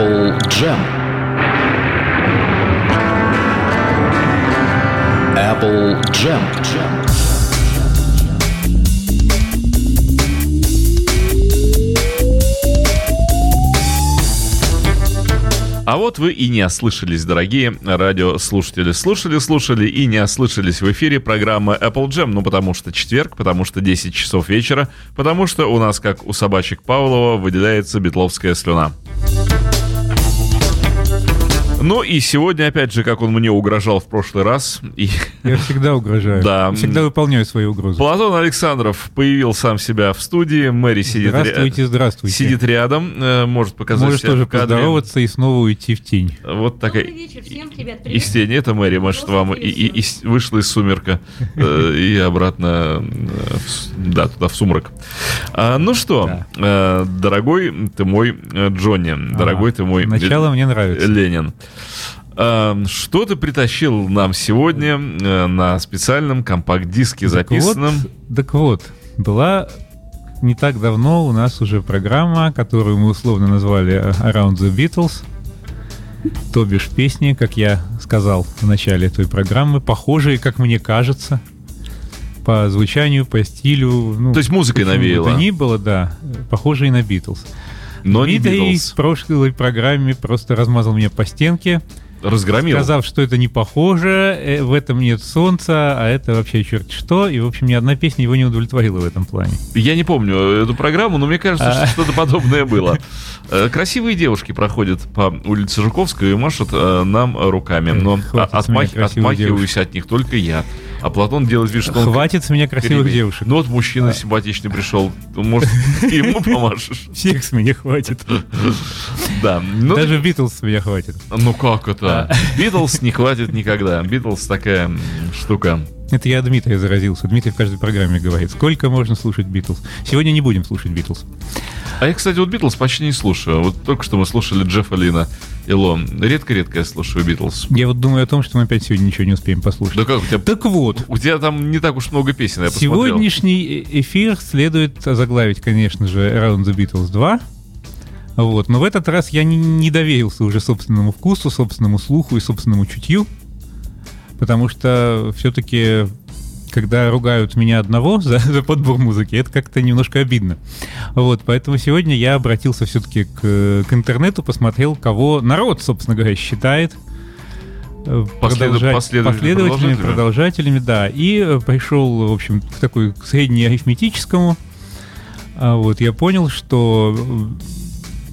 Apple Jam. Apple Jam. А вот вы и не ослышались, дорогие радиослушатели. Слушали, слушали и не ослышались в эфире программы Apple Jam. Ну, потому что четверг, потому что 10 часов вечера, потому что у нас, как у собачек Павлова, выделяется бетловская слюна. Ну и сегодня, опять же, как он мне угрожал в прошлый раз. И... Я всегда угрожаю. Да. Всегда выполняю свои угрозы. Платон Александров появил сам себя в студии. Мэри сидит, здравствуйте, здравствуйте. сидит рядом. э, Может показать Можешь себя тоже в кадре. поздороваться и снова уйти в тень. Вот такая... Добрый вечер всем, ребят, Из привет. тени, это Мэри, может, вам и, и- и вышла из сумерка э, и обратно э, да, туда, в сумрак. А, ну что, Да. дорогой ты мой Джонни, дорогой ты мой Начало мне нравится. Ленин. А, Что ты притащил нам сегодня э, на специальном компакт-диске записанном? Так вот, так вот, была не так давно у нас уже программа, которую мы условно назвали Around the Beatles. То бишь песни, как я сказал в начале той программы, похожие, как мне кажется, по звучанию, по стилю. Ну, То есть музыкой навеяло? то ни было, да, похожие на Битлз. Но не Дмитрий Битлз. в прошлой программе просто размазал меня по стенке, Разгромил. сказав, что это не похоже, э, в этом нет солнца, а это вообще черт что. И, в общем, ни одна песня его не удовлетворила в этом плане. Я не помню эту программу, но мне кажется, что А. что-то подобное было. Э, Красивые девушки проходят по улице Жуковской и машут э, нам руками, но а- отмахиваюсь от них только я. А Платон делает вид, что он... Хватит с меня красивых перебей. девушек. Ну вот мужчина симпатичный пришел, может, и ему помашешь. Всех с меня хватит. Да. Ну, Даже Битлз с меня хватит. ну как это? Битлз не хватит никогда. Битлз такая штука. Это я Дмитрия заразился. Дмитрий в каждой программе говорит, сколько можно слушать Битлз. Сегодня не будем слушать Битлз. А я, кстати, вот Битлз почти не слушаю. Вот только что мы слушали Джеффа Лина и Ло. Редко-редко я слушаю Битлз. Я вот думаю о том, что мы опять сегодня ничего не успеем послушать. Да как у тебя Так вот, У тебя там не так уж много песен, я посмотрел. Сегодняшний э- эфир следует озаглавить, конечно же, Around the Beatles 2. Вот. Но в этот раз я не, не доверился уже собственному вкусу, собственному слуху и собственному чутью. Потому что все-таки, когда ругают меня одного за, за подбор музыки, это как-то немножко обидно. Вот, поэтому сегодня я обратился все-таки к, к интернету, посмотрел, кого народ, собственно говоря, считает э, Последов- продолжать- последовательными последовательными продолжателями? продолжателями, да. И э, пришел, в общем, к такой к среднеарифметическому. А вот я понял, что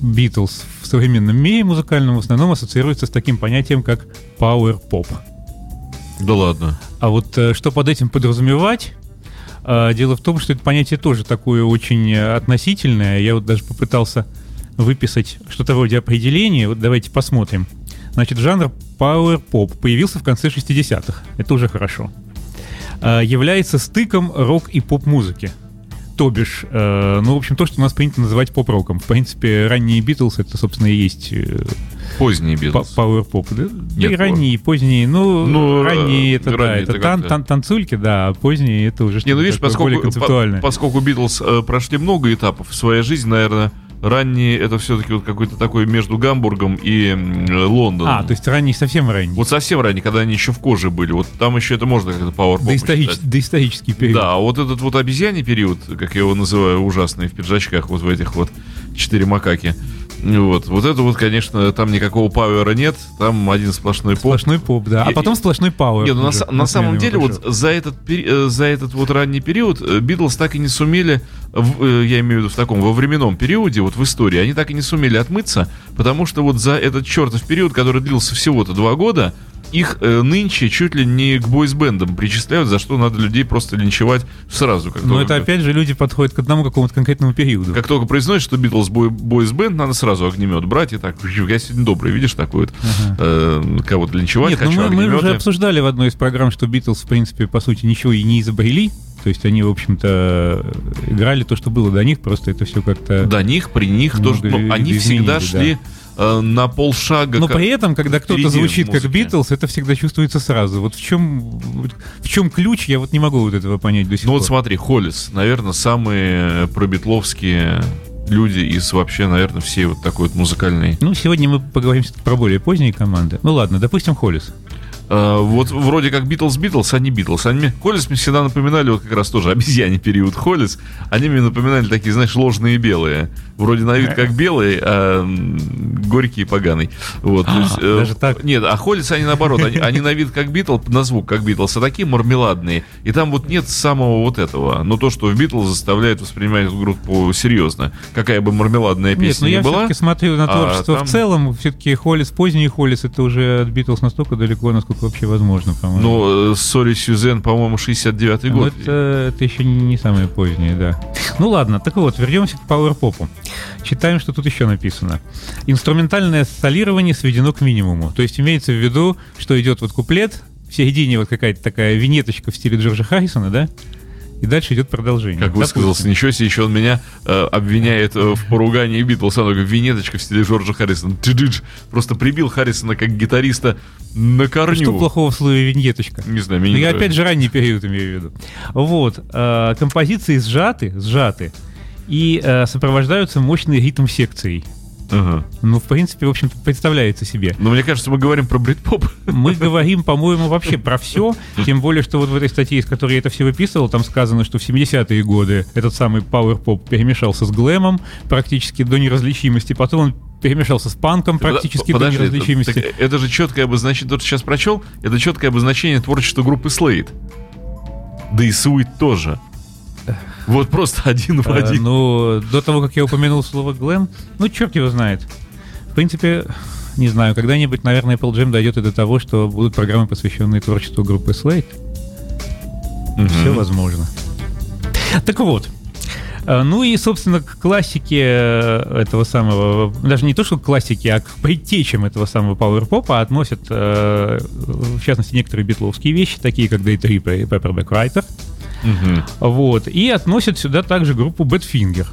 Битлз в современном мире музыкальном в основном ассоциируется с таким понятием, как power pop. Да ладно. А вот э, что под этим подразумевать? А, Дело в том, что это понятие тоже такое очень относительное. Я вот даже попытался выписать что-то вроде определения. Вот давайте посмотрим. Значит, жанр power pop появился в конце 60-х. Это уже хорошо. А, Является стыком рок и поп-музыки. То бишь, э, ну, в общем, то, что у нас принято называть поп-роком. В принципе, ранние Битлз это, собственно, и есть э, Поздние Битлз. Pop, да? Да и Нет, ранние, и поздние. Ну, Ну, ранние э, это, да, это это тан- тан- танцульки, да, а поздние это уже Не, что-то ну видишь, поскольку, более концептуальное. по- поскольку Битлз э, прошли много этапов в своей жизни, наверное, ранние это все-таки вот какой-то такой между Гамбургом и Лондоном. А, то есть ранний, совсем ранний. Вот совсем ранее, когда они еще в коже были. Вот там еще это можно как-то Power Доисторич- доисторический период. Да, а вот этот вот обезьяний период, как я его называю, ужасный, в пиджачках, вот в этих вот четыре макаки. Вот, вот это вот, конечно, там никакого пауэра нет, там один сплошной поп. Сплошной поп, да. А И- потом сплошной пауэр. Нет, ну, на, на самом деле, вот за этот, э, за этот вот ранний период э, Битлз так и не сумели, в- э, я имею в виду в таком, во временном периоде, вот в истории, они так и не сумели отмыться, потому что вот за этот чертов период, который длился всего-то два года, их э, нынче чуть ли не к бойсбендам причисляют, за что надо людей просто линчевать сразу. Как Но только, это опять же люди подходят к одному какому-то конкретному периоду. как только произносят, что Битлз бой, бойсбенд, надо сразу огнемет брать и так, я сегодня добрый, видишь, такой вот, э, кого-то линчевать Нет, ну хочу, мы, мы уже обсуждали в одной из программ, что Битлз, в принципе, по сути, ничего и не изобрели. То есть они, в общем-то, играли то, что было до них, просто это все как-то... до них, при них тоже, ну, они всегда шли э, на полшага. Но при этом, когда кто-то звучит как. Битлз, это всегда чувствуется сразу. Вот в чем, в чем ключ, я вот не могу вот этого понять до сих Ну пор. вот смотри, Холлис, наверное, самые пробитловские люди из вообще, наверное, всей вот такой вот музыкальной... Ну, сегодня мы поговорим про более поздние команды. Ну ладно, допустим, Холлис. Uh, вот вроде как Битлз Битлз, они Битлз. Они Холлис мне всегда напоминали, вот как раз тоже обезьяне период Холлис. Они мне напоминали такие, знаешь, ложные белые. Вроде на вид как белый, а горький и поганый. Вот, а, есть, э, даже так? Нет, а Холлис они наоборот. Они, они на вид как Битлз, на звук как Битлз, а такие мармеладные. И там вот нет самого вот этого. Но то, что в Битлз заставляет воспринимать эту группу серьезно. Какая бы мармеладная песня нет, но я была. все-таки смотрю на творчество а, там... в целом. Все-таки Hollies, поздний Hollies, это уже от Битлз настолько далеко, насколько вообще возможно, по-моему. Ну, Sorry Suzanne, по-моему, 69-й год. Ну, это, это еще не самое позднее, да. Ну ладно, так вот, вернемся к пауэрпопу. Читаем, что тут еще написано. Инструментальное солирование сведено к минимуму. То есть имеется в виду, что идет вот куплет, в середине вот какая-то такая винеточка в стиле Джорджа Харрисона, да? И дальше идет продолжение. Как высказался, ничего себе, еще он меня э, обвиняет э, в поругании Битлз. Он говорит, винеточка в стиле Джорджа Харрисона. Тидж, просто прибил Харрисона как гитариста на корню. Что плохого в слове винеточка? Не знаю, мне ну, не Я нравится. опять же ранний период имею в виду. Вот. Э, композиции сжаты, сжаты и э, сопровождаются мощной ритм-секцией. Ага. Ну, в принципе, в общем-то, представляется себе. Но мне кажется, мы говорим про брит-поп. Мы говорим, по-моему, вообще про все. Тем более, что вот в этой статье, из которой я это все выписывал, там сказано, что в 70-е годы этот самый пауэр-поп перемешался с глэмом практически до неразличимости. Потом он перемешался с панком практически Подожди, до неразличимости. Это, это же четкое обозначение, тот сейчас прочел, это четкое обозначение творчества группы Slade. Да и Суит тоже. Вот просто один в один. А, ну, до того, как я упомянул слово глэм, ну, черт его знает. В принципе, не знаю, когда-нибудь, наверное, Apple Jam дойдет и до того, что будут программы, посвященные творчеству группы Slate. Все возможно. Так вот, ну и, собственно, к классике этого самого, даже не то, что к классике, а к предтечам этого самого пауэр-попа относят, в частности, некоторые битловские вещи, такие как Day Trip и Paperback Writer. Угу. Вот. И относят сюда также группу Badfinger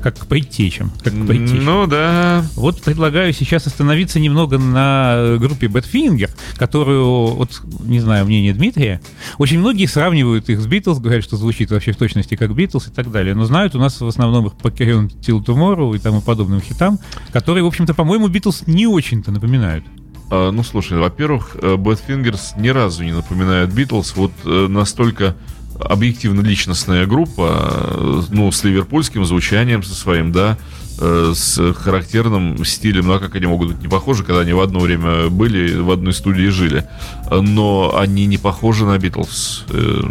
как к предтечам. Как к предтечам. Ну да. Вот предлагаю сейчас остановиться немного на группе Badfinger, которую, вот не знаю, мнение Дмитрия, очень многие сравнивают их с Битлз, говорят, что звучит вообще в точности как Битлз и так далее. Но знают у нас в основном их по Carry Till Tomorrow и тому подобным хитам, которые, в общем-то, по-моему, Битлз не очень-то напоминают. А, ну, слушай, во-первых, Badfingers ни разу не напоминают Битлз. Вот э, настолько объективно личностная группа, ну, с ливерпульским звучанием со своим, да, э, с характерным стилем, ну а как они могут быть не похожи, когда они в одно время были, в одной студии жили, но они не похожи на Битлз. Э,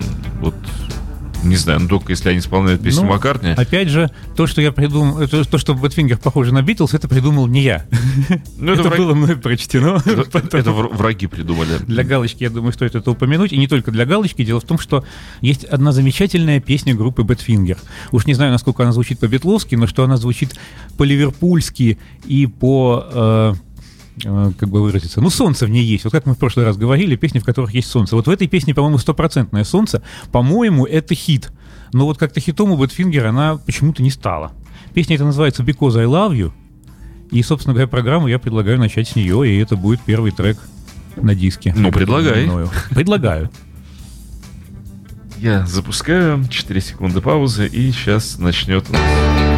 вот не знаю, ну только если они исполняют песню ну, Маккартни. Опять же, то, что я придумал, то, то что Badfinger похоже на Битлз, это придумал не я. Ну, это, это враги... было мной прочтено. Это, это враги придумали. Для галочки, я думаю, стоит это упомянуть. И не только для галочки. Дело в том, что есть одна замечательная песня группы Badfinger. Уж не знаю, насколько она звучит по-битловски, но что она звучит по-ливерпульски и по... Э, как бы выразиться, ну, солнце в ней есть. Вот как мы в прошлый раз говорили, песни, в которых есть солнце. Вот в этой песне, по-моему, стопроцентное солнце. По-моему, это хит. Но вот как-то хитом у Badfinger она почему-то не стала. Песня эта называется «Because I Love You». И, собственно говоря, программу я предлагаю начать с нее, и это будет первый трек на диске. Ну, предлагай. Предлагаю. Я запускаю, 4 секунды паузы, и сейчас начнет у нас...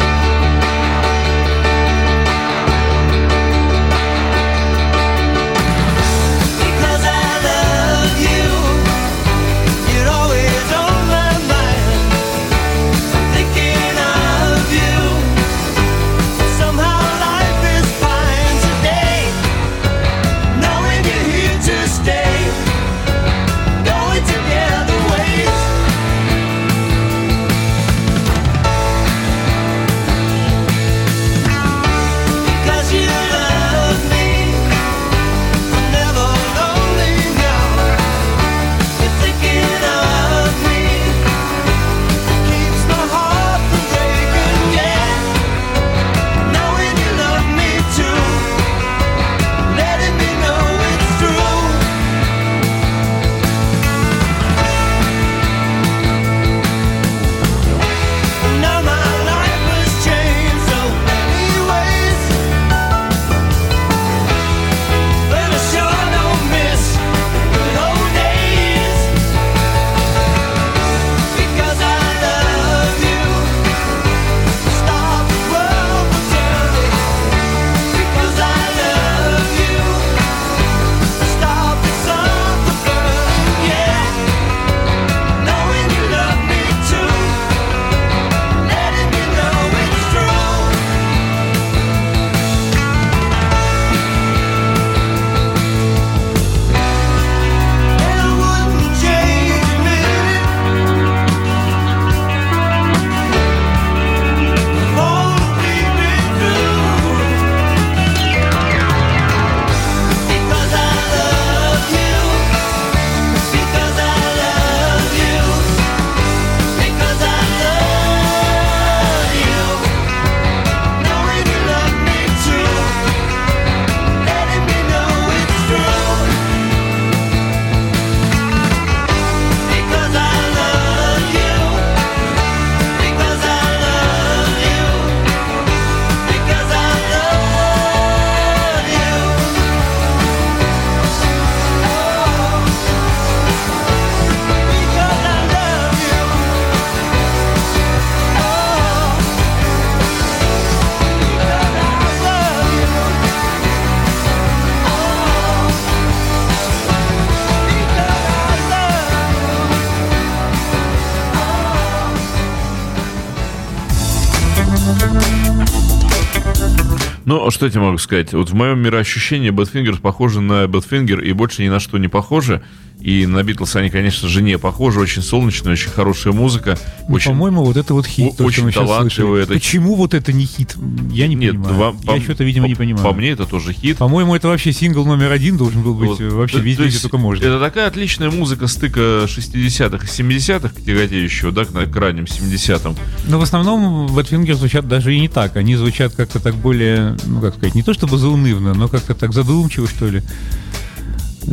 Ну, что я тебе могу сказать? Вот в моем мироощущении Badfingers похожи на Badfinger и больше ни на что не похожи. И на Битлз они, конечно же, не похожи. Очень солнечная, очень хорошая музыка. Ну, очень... По-моему, вот это вот хит. То, очень талантливый это- Почему вот это не хит? Я не Нет, понимаю. Я по- что-то, видимо, не по- понимаю. По мне это тоже хит. По-моему, это вообще сингл номер один должен был быть Вот. э, вообще То- везде, где только можно. Это такая отличная музыка стыка 60-х и 70-х, тяготеющего, да, к к ранним 70-м. Но в основном Badfinger звучат даже и не так. Они звучат как-то так более, ну как сказать, не то чтобы заунывно, но как-то так задумчиво, что ли.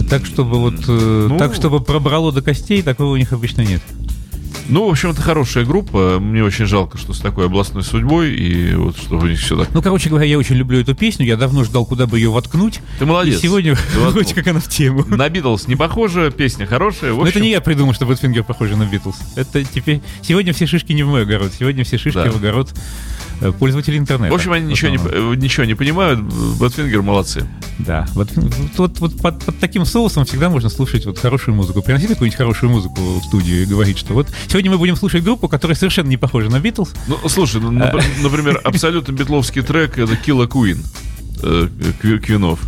Так, чтобы вот, э, Ну. так, чтобы пробрало до костей, такого у них обычно нет. Ну, в общем, это хорошая группа. Мне очень жалко, что с такой областной судьбой, и вот что у них все так. Ну, короче говоря, я очень люблю эту песню, я давно ждал, куда бы ее воткнуть. Ты молодец. И сегодня вроде как она в тему. На Битлз не похожа, песня хорошая. В Но это общем, не я придумал, что Badfinger похожи на Битлз. Это теперь... Сегодня все шишки не в мой огород. Сегодня все шишки Да. в огород э, пользователей интернета. В общем, они в ничего не, э, ничего не понимают. Badfinger молодцы. Да, вот, вот, вот под, под таким соусом всегда можно слушать вот хорошую музыку. Приносить какую-нибудь хорошую музыку в студию и говорить, что вот сегодня мы будем слушать группу, которая совершенно не похожа на Битлз. Ну, слушай, ну, нап- например, абсолютно битловский трек это Killer Queen э, Кви- Квинов.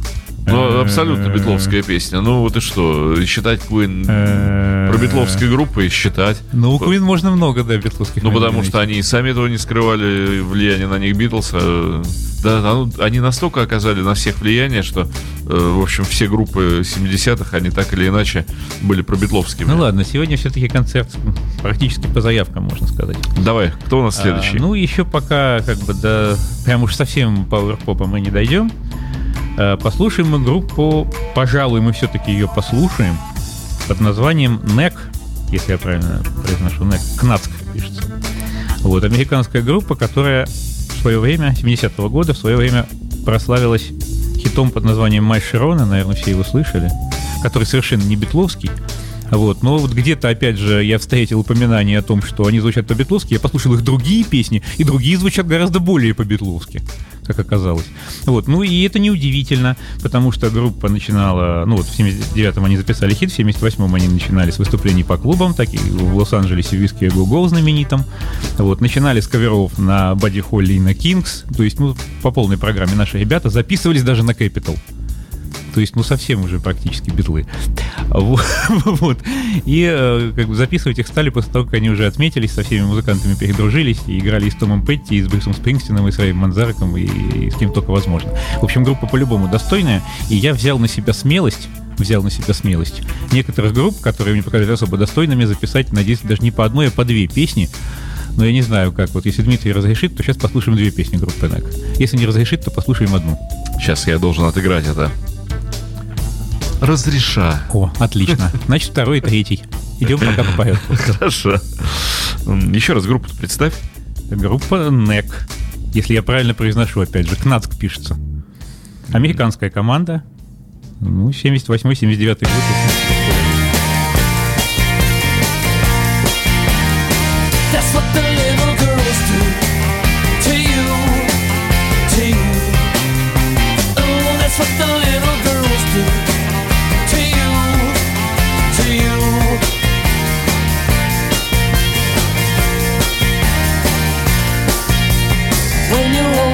Ну, абсолютно битловская песня. Ну, вот и что, считать Queen про битловские группы и считать. Ну, у Queen можно много, да, битловских. Ну, потому что они и сами этого не скрывали, влияние на них Битлса. Да, ну, они настолько оказали на всех влияние, что, э, в общем, все группы 70-х, они так или иначе были пробитловскими. Ну ладно, сегодня все-таки концерт практически по заявкам, можно сказать. Давай, кто у нас следующий? А, ну, еще пока как бы до прям уж совсем пауэрпопа мы не дойдем. А, послушаем мы группу, пожалуй, мы все-таки ее послушаем, под названием NEC, если я правильно произношу, NEC, КНАЦК пишется. Вот, американская группа, которая в свое время, 70-го года, в свое время прославилась хитом под названием «Май Широна», наверное, все его слышали, который совершенно не битловский, вот, но вот где-то, опять же, я встретил упоминание о том, что они звучат по-битловски, я послушал их другие песни, и другие звучат гораздо более по-битловски, как оказалось. Вот, ну и это неудивительно, потому что группа начинала, ну вот в 79-м они записали хит, в 78-м они начинали с выступлений по клубам, так и в Лос-Анджелесе Виски Гугл знаменитом. Вот, начинали с каверов на Бадди Холли и на Кингс, то есть, ну, по полной программе наши ребята записывались даже на Capital. То есть, ну, совсем уже практически битлы. Вот. И э, как бы записывать их стали после того, как они уже отметились, со всеми музыкантами передружились, и играли и с Томом Петти, и с Брюсом Спрингстином, и с Рэем Манзареком, и, и с кем только возможно. В общем, группа по-любому достойная, и я взял на себя смелость взял на себя смелость некоторых групп, которые мне показались особо достойными, записать, надеюсь, даже не по одной, а по две песни. Но я не знаю, как. Вот если Дмитрий разрешит, то сейчас послушаем две песни группы НЭК. Если не разрешит, то послушаем одну. Сейчас я должен отыграть это. Разреша. О, отлично. Значит, второй и третий. Идем пока по порядку. Хорошо. Еще раз группу представь. Группа NEC. Если я правильно произношу, опять же, КНАЦК пишется. Американская команда. Ну, 78-79 год. That's what the little girls do to you, to you. Oh, that's what the little girls do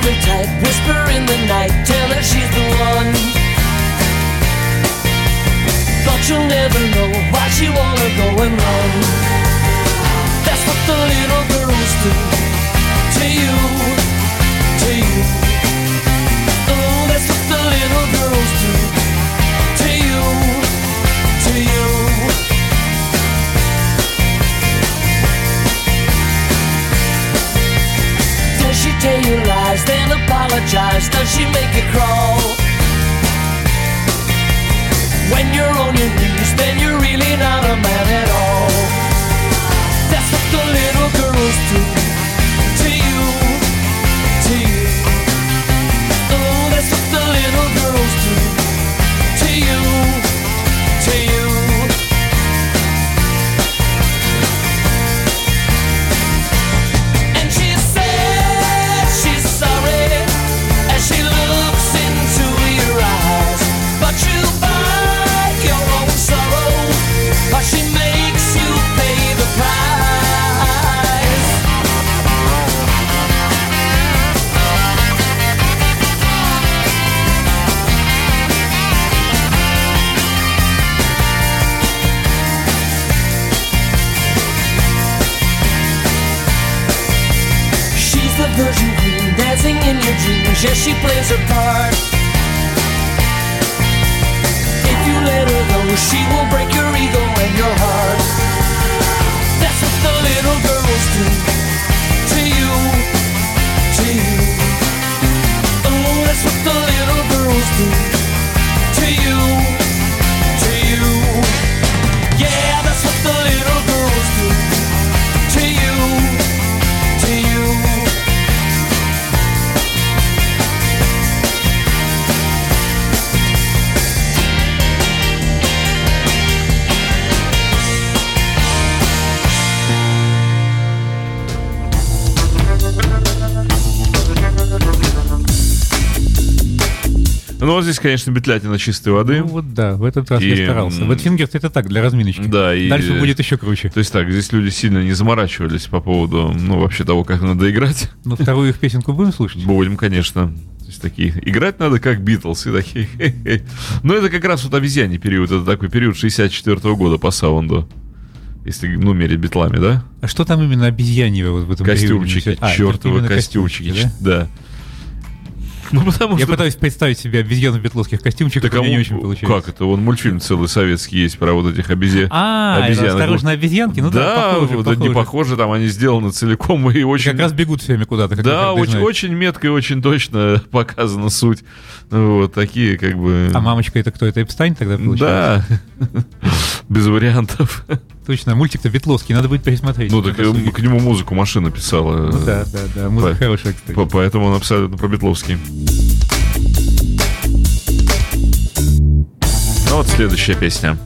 her tight, whisper in the night, tell her she's the one. But you'll never know why she wanna go and run. That's what the little girls do to you, to you. Oh, that's what the little girls do to you, to you. Tell you lies, then apologize? Does she make you crawl? When you're on your knees, then you're really not a man at all. That's what the little girls do to you, to you. Oh, that's what the little girls do Persian queen dancing in your dreams. Yes, she plays her part. If you let her go, she will break your ego and your heart. That's what the little girls do to you, to you. Oh, that's what the little girls do to you, to you. Yeah, that's what the little girls Ну, вот здесь, конечно, бетлятина чистой воды. Ну вот да, в этот раз И, я старался. Вот Фингерс это так, для разминочки. Да, и- Дальше будет еще круче. То есть так, здесь люди сильно не заморачивались по поводу, ну, вообще того, как надо играть. Ну, вторую их песенку будем слушать? Будем, конечно. То есть такие, играть надо как Битлз, и такие. Но это как раз вот обезьяний период, это такой период 64 года по саунду. Если, ну, мерить битлами, да? А что там именно обезьянье вот в этом периоде Костюмчики? А, чертовы именно костюмчики, костюмчики, да? Ну, потому Я что... пытаюсь представить себе обезьяну в бетловских костюмчиках, Так, у а меня не он- очень получается. Как это? Вон мультфильм целый советский есть про вот этих обезьян. А, это обезьянок. осторожно, обезьянки? Ну да, да, похоже, вот похоже. не похоже, там они сделаны целиком и очень... Как раз бегут всеми куда-то. Да, очень, очень метко и очень точно показана суть. Вот такие как бы... А мамочка это кто? Это Эпстайн тогда получается? Да, без вариантов. Точно, мультик-то Бетловский, надо будет пересмотреть. Ну, так к нему музыку машина писала. Ну Да, да, да, музыка По- хорошая, кстати. По- Поэтому он абсолютно по-бетловски. Ну вот следующая песня.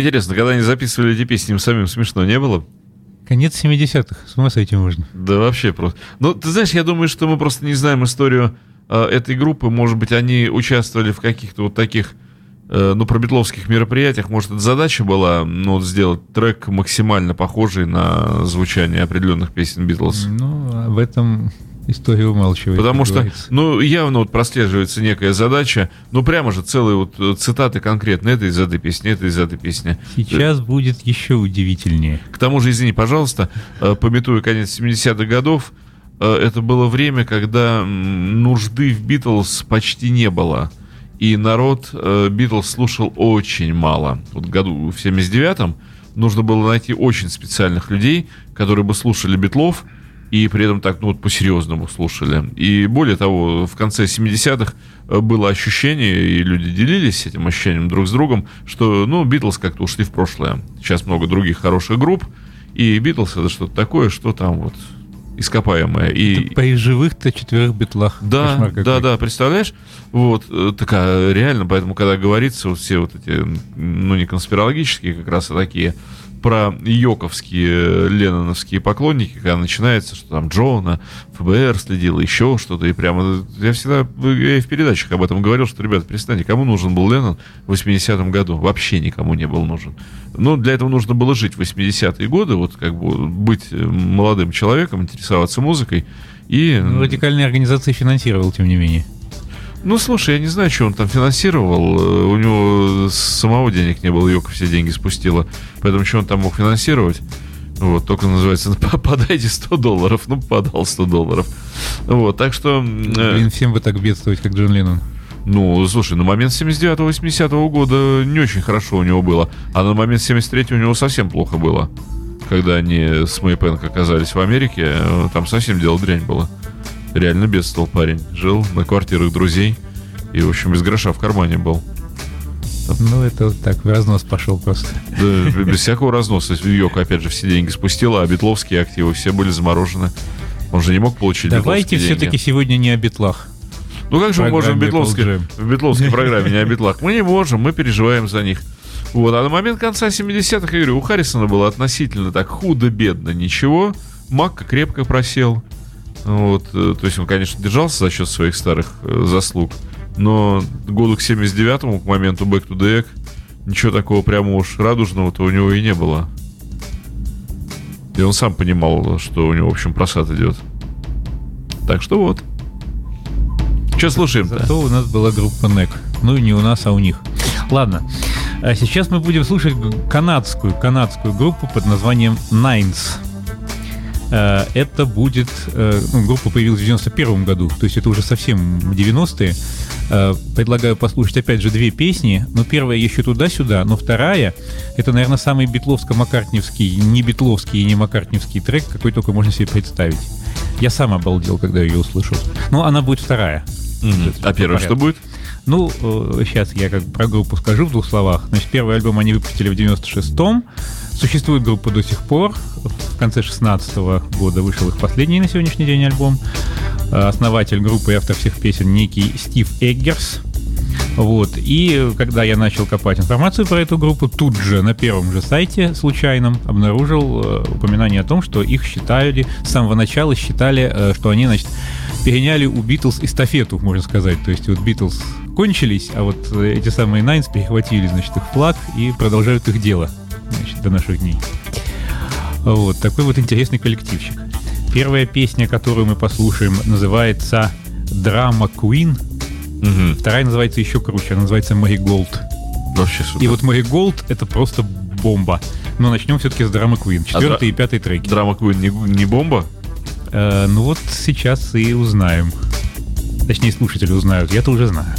Мне интересно, когда они записывали эти песни, им самим смешно не было? Конец 70-х, с ума сойти можно. Да вообще просто. Ну, ты знаешь, я думаю, что мы просто не знаем историю э, этой группы. Может быть, они участвовали в каких-то вот таких, э, ну, пробитловских мероприятиях. Может, это задача была, ну, вот сделать трек максимально похожий на звучание определенных песен Битлз. Ну, а в этом история умалчивает. Потому что, говорится. ну, явно вот прослеживается некая задача, ну, прямо же целые вот э, цитаты конкретно. Это из этой песни, это из этой песни. Сейчас будет еще удивительнее. К тому же, извини, пожалуйста, э, пометуя конец 70-х годов, э, это было время, когда нужды в Битлз почти не было. И народ э, Битлз слушал очень мало. Вот году в 79-м нужно было найти очень специальных людей, которые бы слушали Битлов, и при этом так, ну, вот по-серьезному слушали. И более того, в конце 70-х э, было ощущение, и люди делились этим ощущением друг с другом, что, ну, Битлз как-то ушли в прошлое. Сейчас много других хороших групп, и Битлз это что-то такое, что там вот ископаемое. И, При живых-то четверых битлах. да, да, да, представляешь? Вот, э, такая реально, поэтому, когда говорится, вот все вот эти, ну, не конспирологические как раз, а такие про йоковские, ленноновские поклонники, когда начинается, что там Джона, ФБР следил, еще что-то, и прямо, я всегда, я и в передачах об этом говорил, что, ребята, перестаньте, кому нужен был Леннон в 80-м году? Вообще никому не был нужен. Ну, для этого нужно было жить в 80-е годы, вот как бы быть э, молодым человеком, интересоваться музыкой, и... Ну, радикальные организации финансировал, тем не менее. Ну, слушай, я не знаю, что он там финансировал. Э, У него самого денег не было, Йока все деньги спустила. Поэтому что он там мог финансировать? Вот, только называется, «П- подайте 100 долларов. Ну, подал 100 долларов. Вот, так что... э, Блин, всем бы так бедствовать, как Джон Леннон. ну, слушай, на момент 79-80 года не очень хорошо у него было. А на момент 73 у него совсем плохо было. Когда они с Мэй Пэнк оказались в Америке, э, там совсем дело дрянь было. Реально бедствовал парень. Жил на квартирах друзей. И, в общем, без гроша в кармане был. Ну, это вот так, в разнос пошел просто. Да, без всякого разноса. Йока, опять же, все деньги спустила, а битловские активы все были заморожены. Он же не мог получить Давайте все-таки сегодня не о битлах. Ну как же мы можем в битловской, в битловской программе не о битлах? Мы не можем, мы переживаем за них. Вот, а на момент конца 70-х, я говорю, у Харрисона было относительно так худо-бедно ничего. Макка крепко просел. Вот, э, то есть он, конечно, держался за счет своих старых э, заслуг. Но году к 79-му, к моменту Back to the Egg, ничего такого прямо уж радужного-то у него и не было. И он сам понимал, что у него, в общем, просад идет. Так что вот. Что слушаем-то? Зато у нас была группа NEC. Ну, не у нас, а у них. Ладно. А сейчас мы будем слушать канадскую, канадскую группу под названием Nines. Э, Это будет... э, ну, группа появилась в 91 году, то есть это уже совсем 90-е. Э, Предлагаю послушать опять же две песни. Но первая еще туда-сюда, но вторая это, наверное, самый битловско-маккартневский, не битловский и не маккартневский трек, какой только можно себе представить. Я сам обалдел, когда ее услышал. Ну, она будет вторая. Мгм. А первое По что будет? Ну, сейчас я как про группу скажу в двух словах. Значит, первый альбом они выпустили в 96-м. Существует группа до сих пор. В конце 16 года вышел их последний на сегодняшний день альбом. Э, Основатель группы и автор всех песен некий Стив Эггерс. Вот. И когда я начал копать информацию про эту группу, тут же на первом же сайте случайном обнаружил э, упоминание о том, что их считали, с самого начала считали, э, что они, значит, переняли у Битлз эстафету, можно сказать. То есть вот Битлз кончились, а вот эти самые Найнс перехватили, значит, их флаг и продолжают их дело, значит, до наших дней. Вот, такой вот интересный коллективчик. Первая песня, которую мы послушаем, называется «Drama Queen». Мгм. Вторая называется еще круче, она называется «Marigold». Супер. И вот «Marigold» — это просто бомба. Но начнем все-таки с «Drama Queen». Четвертый и пятый треки. Drama Queen не, не бомба? Э, ну вот сейчас и узнаем. Точнее, слушатели узнают. Я-то уже знаю.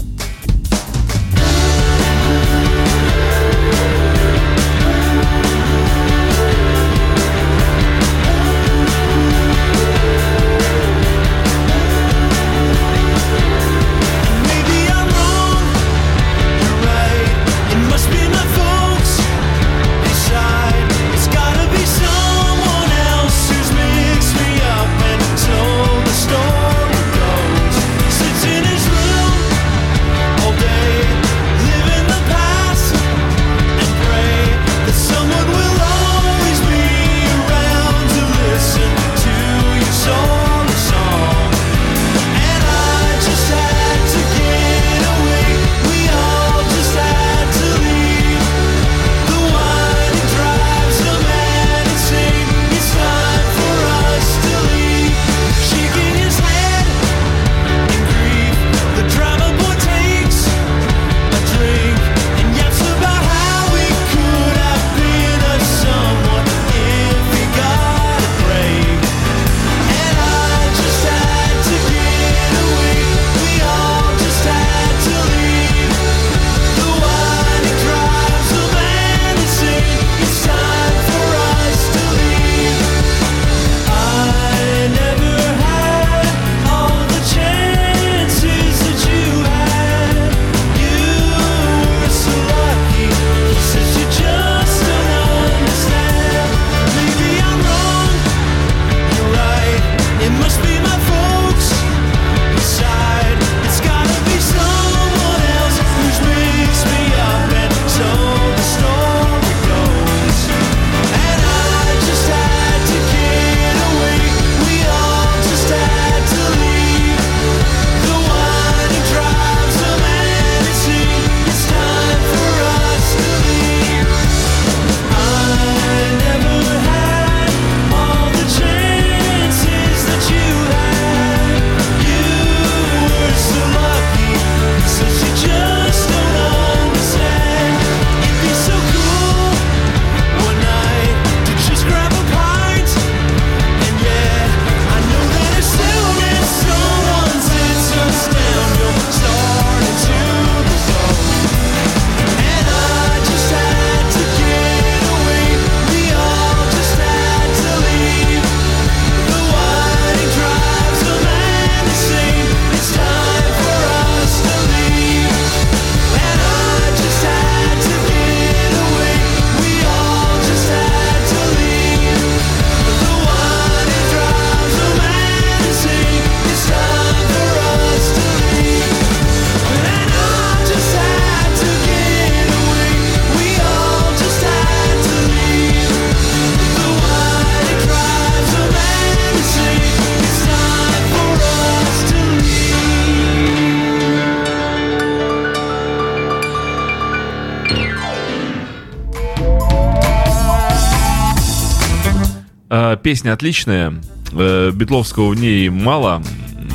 Песня отличная. Э, Битловского в ней мало.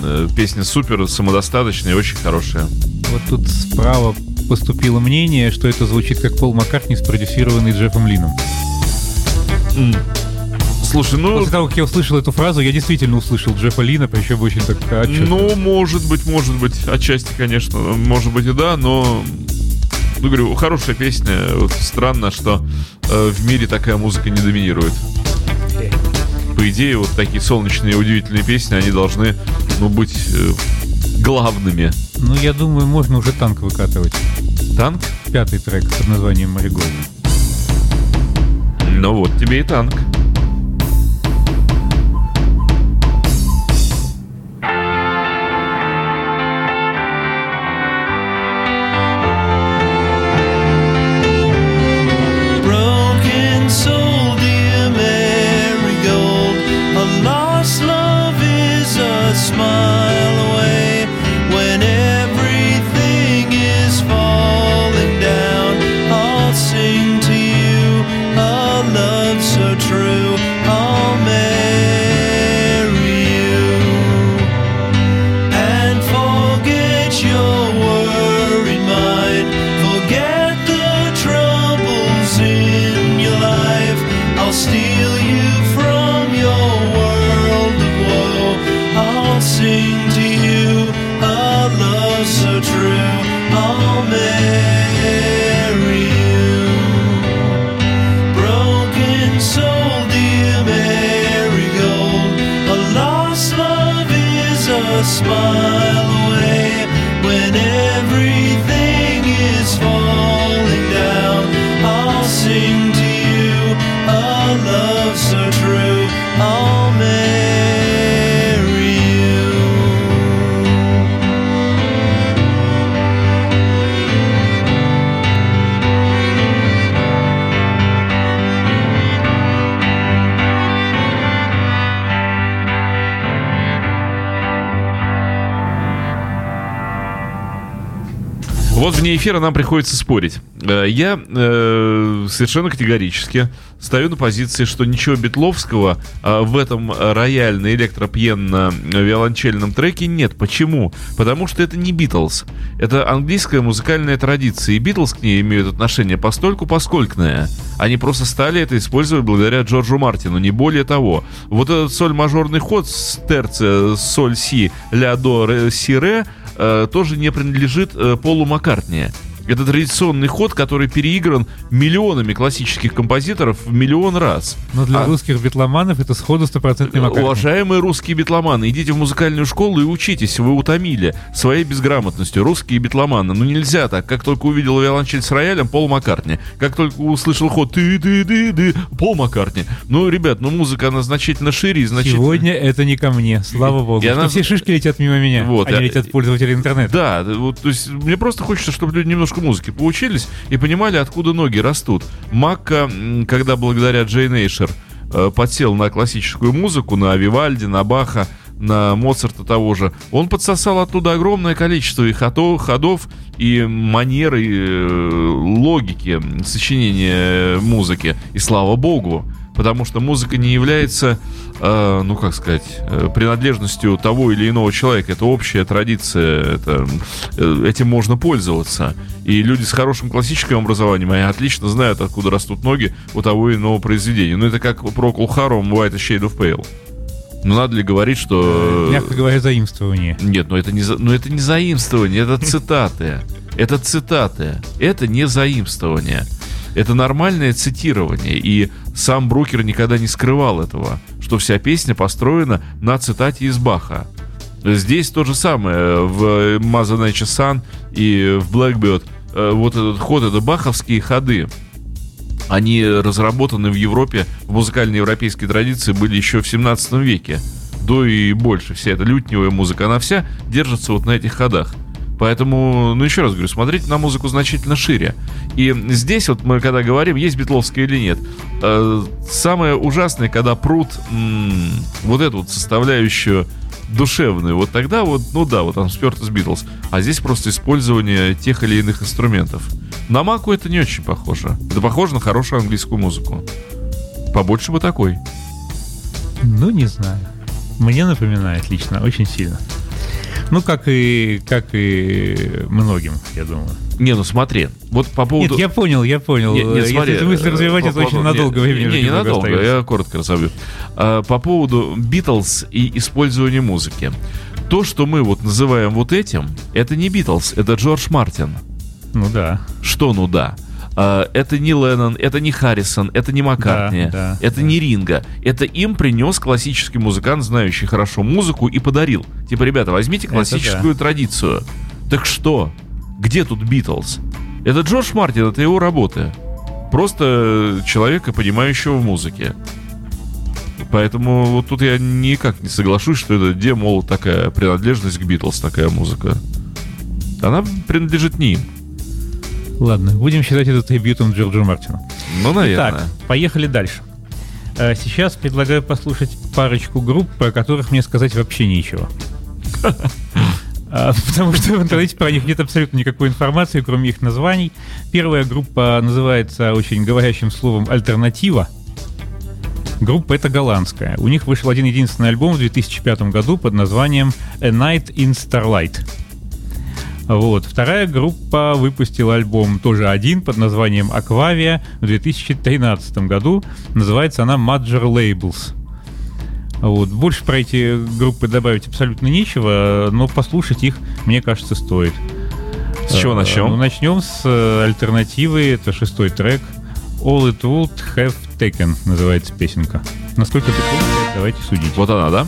Э, Песня супер, самодостаточная и очень хорошая. Вот тут справа поступило мнение, что это звучит как Пол Маккартни, спродюсированный Джеффом Лином. Слушай, ну... После того, как я услышал эту фразу, я действительно услышал Джеффа Лина, причем очень так отчетливо. Ну, может быть, может быть, отчасти, конечно, может быть и да, но, ну, говорю, хорошая песня. Вот странно, что э, в мире такая музыка не доминирует. По идее, вот такие солнечные удивительные песни, они должны, ну, быть э, главными. Ну, я думаю, можно уже танк выкатывать. Танк? Пятый трек под названием «Маригольд». Ну вот тебе и танк. Вне эфира нам приходится спорить. Э, Я э, совершенно категорически стою на позиции, что ничего Бетловского э, в этом рояльно электропьенно виолончельном треке нет. Почему? Потому что это не Битлз. Это английская музыкальная традиция, и Битлз к ней имеют отношение постольку посколькное. Они просто стали это использовать благодаря Джорджу Мартину, не более того. Вот этот соль-мажорный ход с терция соль-си, ля-до, ре, си-ре э, тоже не принадлежит э, Полу Маккартни. Это традиционный ход, который переигран миллионами классических композиторов в миллион раз. Но для А- русских битломанов это сходу стопроцентный Маккартни. Уважаемые русские битломаны, идите в музыкальную школу и учитесь, вы утомили своей безграмотностью. Русские битломаны, ну нельзя так. Как только увидел виолончель с роялем, Пол Маккартни. Как только услышал ход ты ты ты ты Пол Маккартни. Ну, ребят, ну музыка, она значительно шире и значительно... Сегодня это не ко мне, слава богу. И она- все шишки летят мимо меня, Вот, они а- летят пользователи интернета. Да, вот, то есть мне просто хочется, чтобы люди немножко музыки поучились и понимали, откуда ноги растут. Макка, когда благодаря Джейн Эйшер э, подсел на классическую музыку, на Вивальди, на Баха, на Моцарта того же, он подсосал оттуда огромное количество и хото- ходов, и манеры, и, э, логики сочинения музыки. И слава богу, потому что музыка не является, э, ну как сказать, э, принадлежностью того или иного человека. Это общая традиция, это, э, этим можно пользоваться. И люди с хорошим классическим образованием, они отлично знают, откуда растут ноги у того или иного произведения. Ну это как про Кулхару White a Shade of Pale. Ну надо ли говорить, что... Мягко говоря, заимствование. Нет, ну это не, за- ну это не заимствование, это цитаты. Это цитаты. Это не заимствование. Это нормальное цитирование. И сам Брукер никогда не скрывал этого, что вся песня построена на цитате из Баха. Здесь то же самое в Mother Nature Sun и в Blackbird. Э, Вот этот ход, это баховские ходы. Они разработаны в Европе, в музыкальной европейской традиции были еще в 17 веке. До и больше. Вся эта лютневая музыка, она вся держится вот на этих ходах. Поэтому, ну еще раз говорю, смотрите на музыку значительно шире. И здесь вот мы когда говорим, есть битловская или нет. э, самое ужасное, когда прут вот эту вот составляющую душевную, вот тогда вот, ну да, вот там сперт из Битлз. А здесь просто использование тех или иных инструментов. На Маку это не очень похоже. Это похоже на хорошую английскую музыку. Побольше бы такой. Ну, не знаю. Мне напоминает лично очень сильно. Ну, как и, как и многим, я думаю. Не, ну смотри, вот по поводу... Нет, я понял, я понял. Не- не, Если смотри, эту мысль э, развивать, по это очень поводу- надолго не, времени. Не, не немного надолго, остается. я коротко разобью. А, По поводу Битлз и использования музыки. То, что мы вот называем вот этим, это не Битлз, это Джордж Мартин. Ну да. Что ну да? А, Это не Леннон, это не Харрисон, это не Маккартни, Да, да, это не Ринга. Это им принес классический музыкант, знающий хорошо музыку, и подарил. Типа, ребята, возьмите Это классическую традицию. Так что? Где тут Битлз? Это Джордж Мартин, это его работа. Просто человека, понимающего в музыке. Поэтому вот тут я никак не соглашусь, что это где, мол, такая принадлежность к Битлз, такая музыка. Она принадлежит не им. Ладно, будем считать это трибютом Джорджу Мартину. Ну, наверное. Так, поехали дальше. Э, Сейчас предлагаю послушать парочку групп, про которых мне сказать вообще нечего. А, Потому что в интернете про них нет абсолютно никакой информации, кроме их названий. Первая группа называется очень говорящим словом «Альтернатива». Группа это голландская. У них вышел один единственный альбом в 2005 году под названием «A Night in Starlight». Вот. Вторая группа выпустила альбом тоже один под названием «Аквавия» в 2013 году. Называется она Major Labels. Вот. Больше про эти группы добавить абсолютно нечего, но послушать их, мне кажется, стоит. С чего Э, начнем? Ну, начнем с э, альтернативы. Это шестой трек. All It Would Have Taken называется песенка. Насколько ты помнишь, давайте судить. Вот она, да?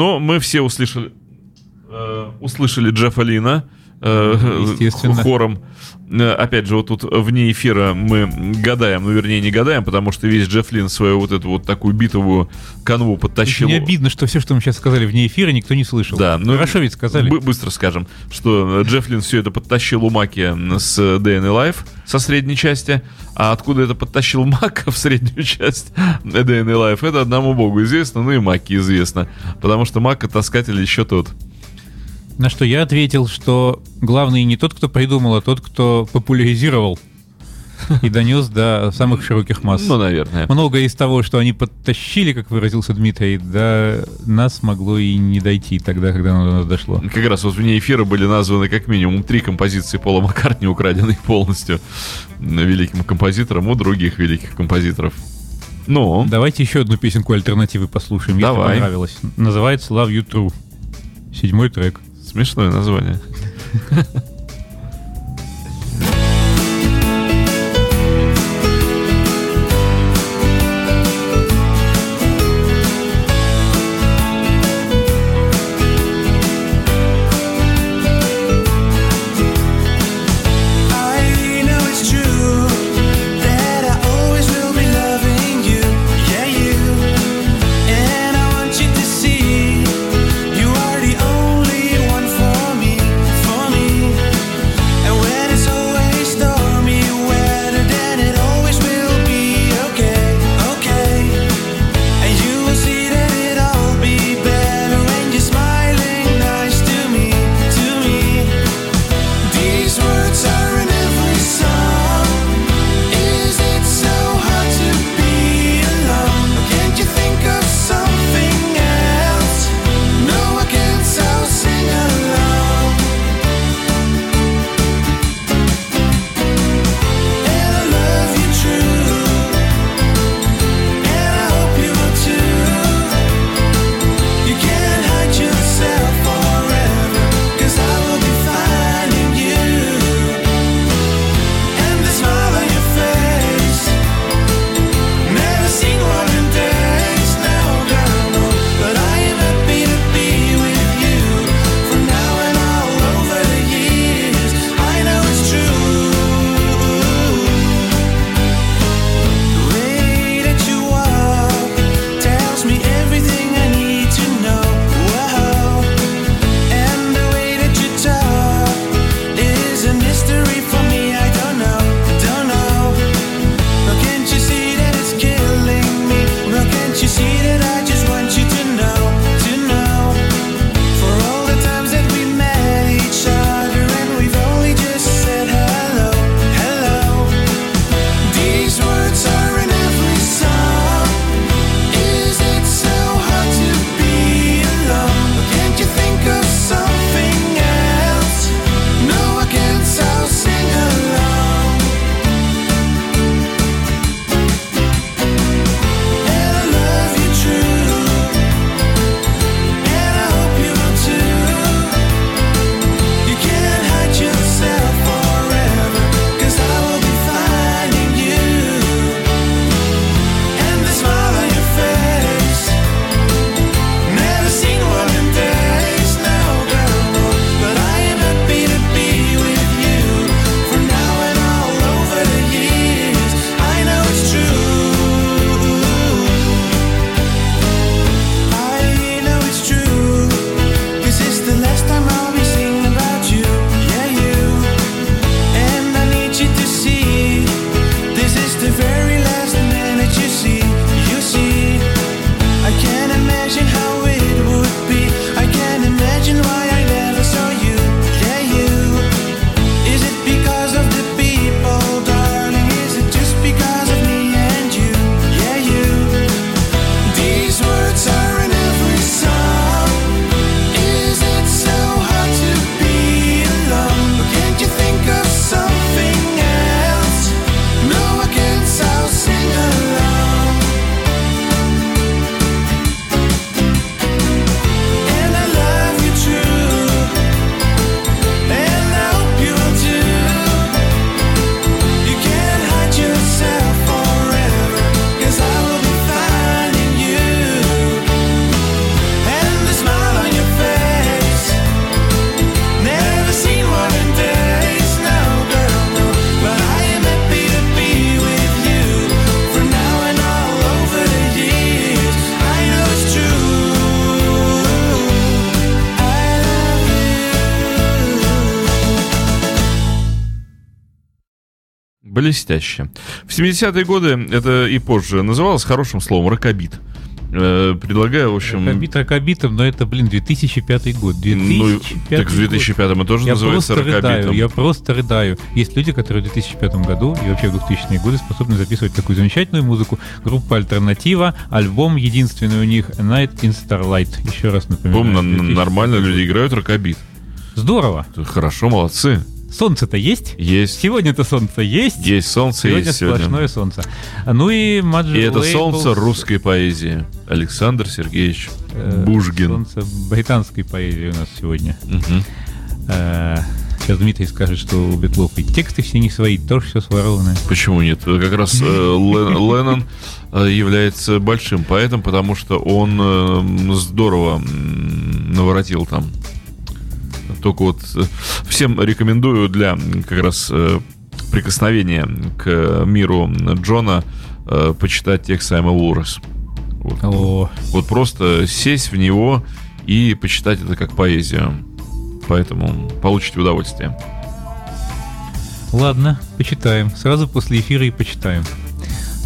Но мы все услышали, э, услышали Джеффа Лина. Хором. Э, Опять же, вот тут вне эфира мы гадаем, ну, вернее, не гадаем, потому что весь Джефф Лин свою вот эту вот такую битовую канву подтащил. Мне обидно, что все, что мы сейчас сказали вне эфира, никто не слышал. Да, ну, Хорошо ведь сказали. бы- быстро скажем, что Джеффлин все это подтащил у Маки с and Life со средней части, а откуда это подтащил Мака в среднюю часть and Life, это одному богу известно, ну и Маке известно, потому что Мака таскатель еще тот. На что я ответил, что главный не тот, кто придумал, а тот, кто популяризировал и донес до самых широких масс. Ну, наверное. Многое из того, что они подтащили, как выразился Дмитрий, до нас могло и не дойти тогда, когда оно до нас дошло. Как раз вот вне эфира были названы как минимум три композиции Пола Маккартни, украденные полностью великим композитором у других великих композиторов. Ну, Давайте еще одну песенку альтернативы послушаем, если Давай. понравилось. Называется Love You True. Седьмой трек. Смешное название. Блестяще. В 70-е годы, это и позже, называлось хорошим словом ракобит. Э, предлагаю, в общем... Ракобит ракобитом, но это, блин, 2005 год. 2005 ну, так в 2005 м тоже Я называется просто рыдаю, ракобитом. я просто рыдаю. Есть люди, которые в 2005 году и вообще в 2000-е годы способны записывать такую замечательную музыку. Группа «Альтернатива», альбом единственный у них «A Night in Starlight». Еще раз напоминаю. Помню, н- 2005 нормально люди играют ракобит. Здорово. Хорошо, молодцы. Солнце-то есть? Есть. Сегодня-то солнце есть? Есть солнце, Сегодня есть сегодня. сплошное солнце. Ну и Маджи И это солнце русской поэзии. Александр Сергеевич э, Бужгин. Солнце британской поэзии у нас сегодня. Э, Сейчас Дмитрий скажет, что у Бетлов и тексты все не свои, тоже все своровано. Почему нет? Как раз э, Лен- Леннон э, является большим поэтом, потому что он здорово наворотил там. Только вот э, всем рекомендую для как раз э, прикосновения к миру Джона э, почитать текст Сайма Уоррес. Вот. О, Вот просто сесть в него и почитать это как поэзию. Поэтому получите удовольствие. ладно, почитаем. Сразу после эфира и почитаем.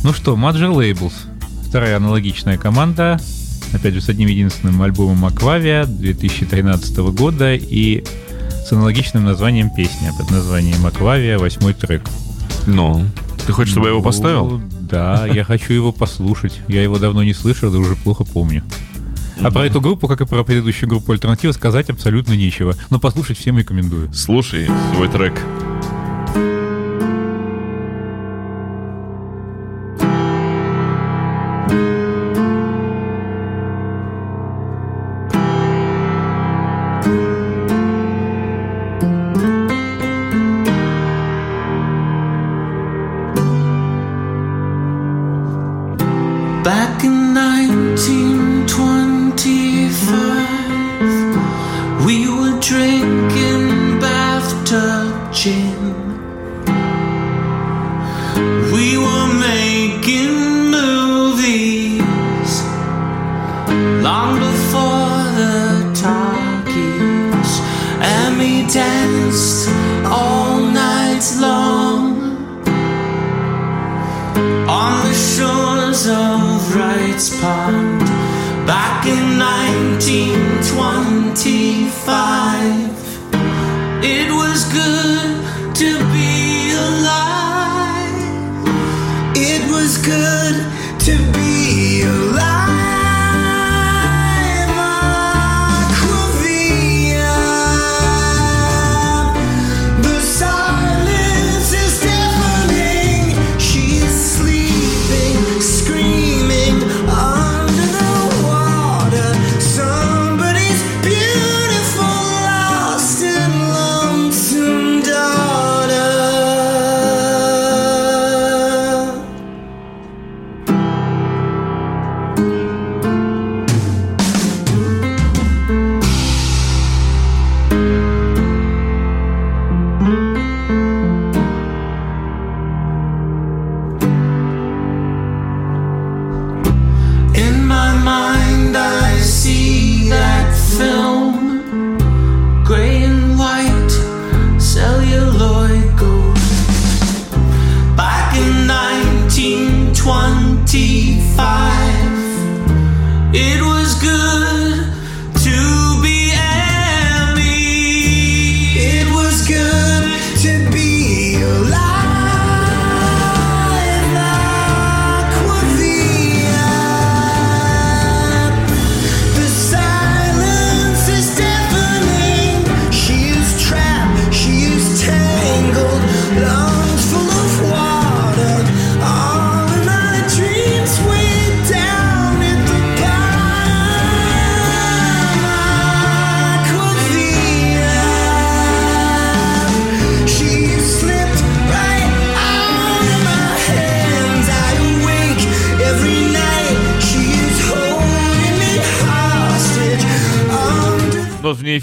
Ну что, Major Labels. Вторая аналогичная команда. Опять же, с одним единственным альбомом Aquavia 2013 года и с аналогичным названием песня под названием Aquavia, восьмой трек. Ну, ты хочешь, чтобы я его Ну, поставил? Да, я хочу его послушать. Я его давно не слышал, да уже плохо помню. А про эту группу, как и про предыдущую группу Альтернатива, сказать абсолютно нечего. Но послушать всем рекомендую. Слушай свой трек. 1925, 天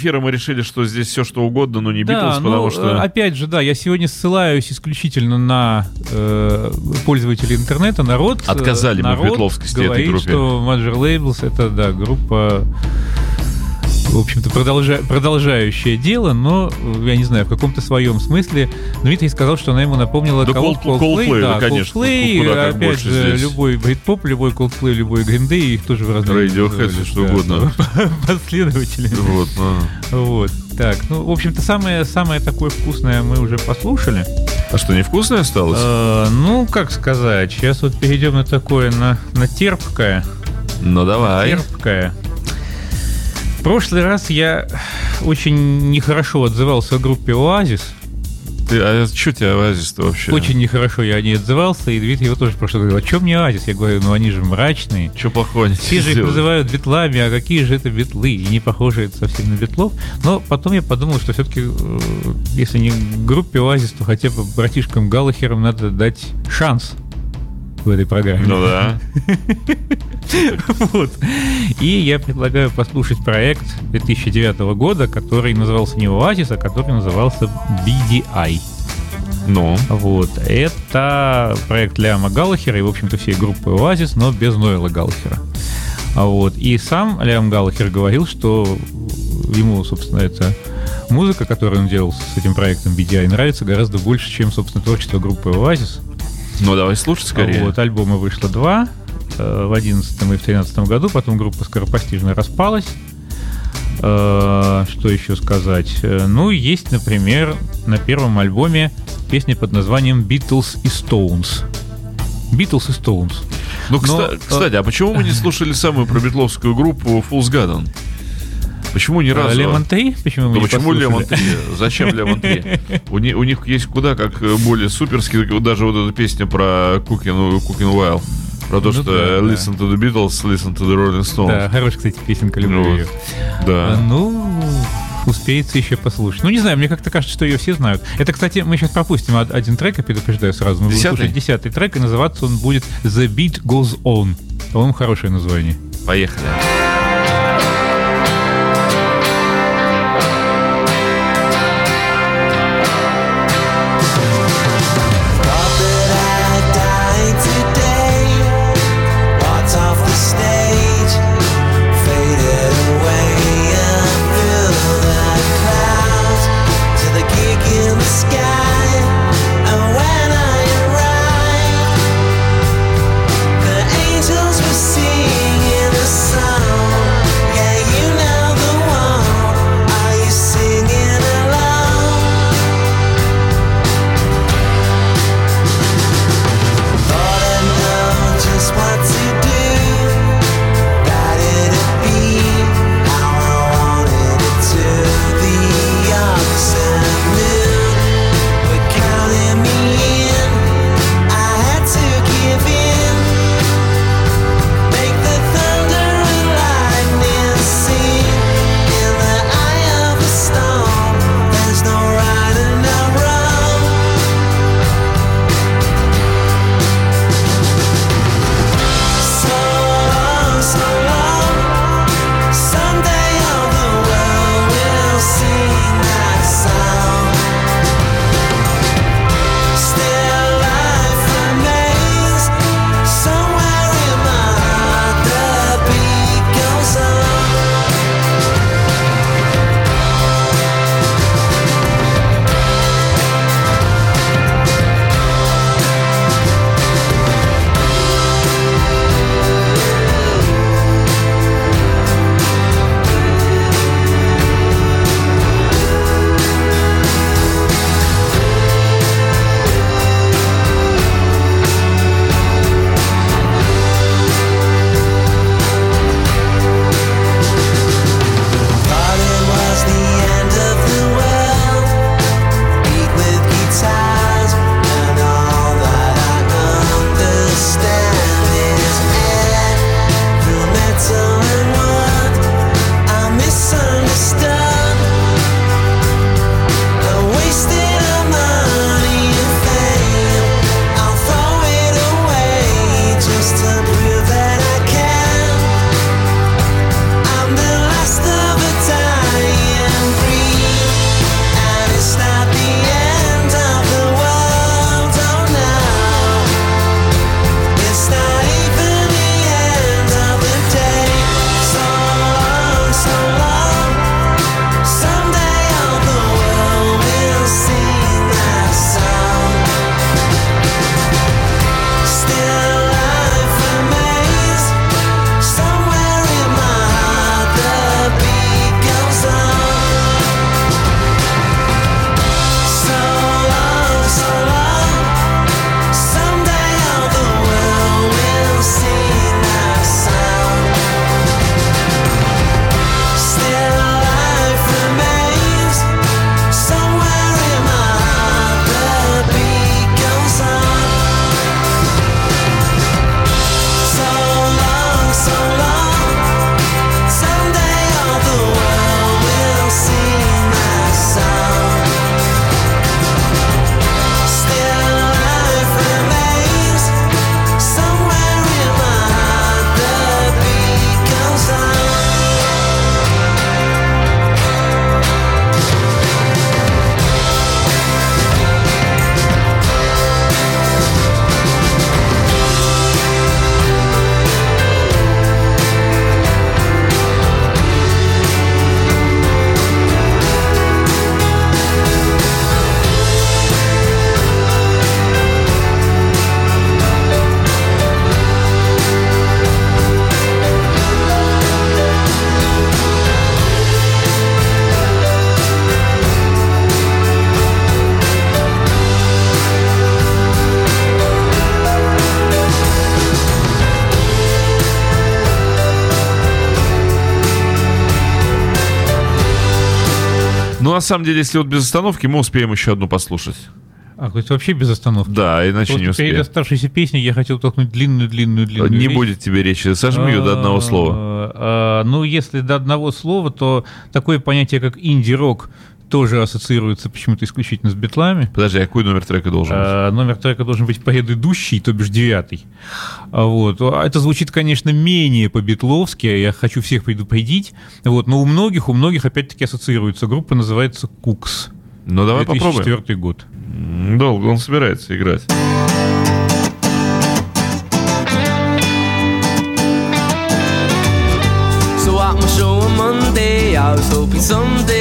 эфира мы решили, что здесь все что угодно, но не Да, Битлз, ну, потому что... э, опять же, да, я сегодня ссылаюсь исключительно на э, пользователей интернета, народ. э, Отказали мы в народ битловскости этой говорит, группе. что Major Labels это, да, группа в общем-то, продолжа- продолжающее дело, но, э, я не знаю, в каком-то своем смысле Дмитрий сказал, что она ему напомнила Да, Cold- Cold- Coldplay, да, конечно. Coldplay, Куда как опять же, здесь. любой брит-поп, любой Coldplay, любой Green Day, их тоже в разные... Radiohead, что да, угодно. Последователи. Вот, ну. Вот. Так, ну, в общем-то, самое, самое такое вкусное мы уже послушали. А что, невкусное осталось? Э, ну, как сказать, сейчас вот перейдем на такое, на, на терпкое. Ну давай. Терпкое. В прошлый раз я очень нехорошо отзывался о группе Оазис. Ты, а что тебе Оазис-то вообще? Очень нехорошо я о ней отзывался, и Дмитрий его тоже раз говорил, а чем мне Оазис? Я говорю, ну они же мрачные. Что плохого они Все же их называют битлами, а какие же это битлы? И не похожи это совсем на битлов. Но потом я подумал, что все-таки, если не группе Оазис, то хотя бы братишкам Галлахерам надо дать шанс в этой программе. Ну да. Вот. И я предлагаю послушать проект 2009 года, который назывался не Оазис, а который назывался BDI. Ну. Вот. Это проект Ляма Галлахера и, в общем-то, всей группы Оазис, но без Ноэла Галлахера. Вот. И сам Лям Галлахер говорил, что ему, собственно, эта музыка, которую он делал с этим проектом BDI, нравится гораздо больше, чем, собственно, творчество группы Оазис. Ну давай слушать скорее. Вот, альбома вышло два э, в 11 и в 13 году, потом группа скоропостижно распалась. Э, Что еще сказать? Э, Ну, есть, например, на первом альбоме песня под названием «Beatles и Stones». «Beatles и Stones». Ну, Но, кста- кстати, а почему мы не слушали самую пробитловскую группу Fools Garden? Почему ни разу? Лемон 3? Почему мы Да не почему? Лемон 3? Зачем Лемон 3? У, ни- у них есть куда как э, более суперские, вот даже вот эта песня про Cooking, Cooking Wild, про то, Ну что да, э, да. listen to the Beatles, listen to the Rolling Stones. Да, хорошая, кстати, песенка, люблю Ну, ее. Да. Ну, успеется еще послушать. Ну, не знаю, мне как-то кажется, что ее все знают. Это, кстати, мы сейчас пропустим од- один трек, я предупреждаю сразу. Мы будем Десятый? слушать десятый трек, и называться он будет «The Beat Goes On». По-моему, хорошее название. Поехали. Thought самом деле, если вот без остановки, мы успеем еще одну послушать. А, то есть вообще без остановки. Да, иначе не Просто перед успеем. оставшейся песней я хотел толкнуть длинную-длинную-длинную Не речь. будет тебе речи. Сожми ее до одного слова. А, а, Ну, если до одного слова, то такое понятие, как инди-рок, тоже ассоциируется почему-то исключительно с битлами. Подожди, а какой номер трека должен быть? А, номер трека должен быть предыдущий, то бишь девятый. А Вот. А Это звучит, конечно, менее по-битловски, а я хочу всех предупредить. Вот. Но у многих, у многих опять-таки ассоциируется. Группа называется Кукс. Ну, давай попробуем. 2004 год. М, Долго он собирается играть. So show on Monday, I was hoping someday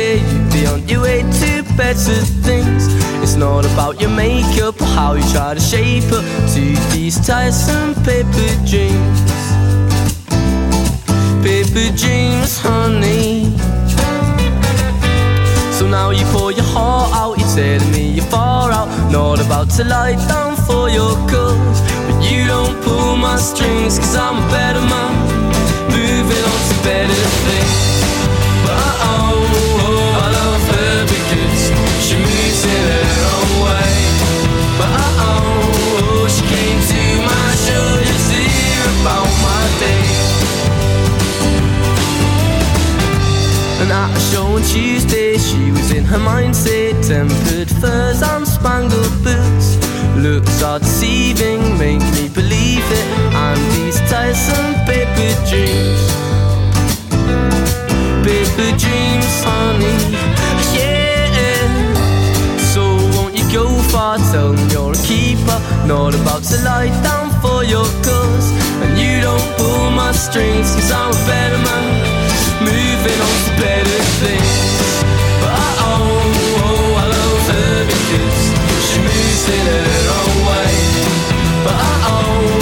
your way to better things. It's not about your makeup or how you try to shape up to these tiresome paper dreams. Paper dreams, honey. So now you pour your heart out, you're telling me you're far out. Not about to lie down for your cause. But you don't pull my strings, cause I'm a better man. Moving on to better things. At a show on Tuesday, she was in her mindset. Tempered furs and spangled boots. Looks are deceiving, make me believe it. And these tiresome paper dreams. Paper dreams, honey. Yeah. So won't you go far? Tell them you're a keeper. Not about to lie down for your cause. And you don't pull my strings, cause I'm a better man. Moving on to better things. But oh, oh, I love her because she moves in her own way. But oh,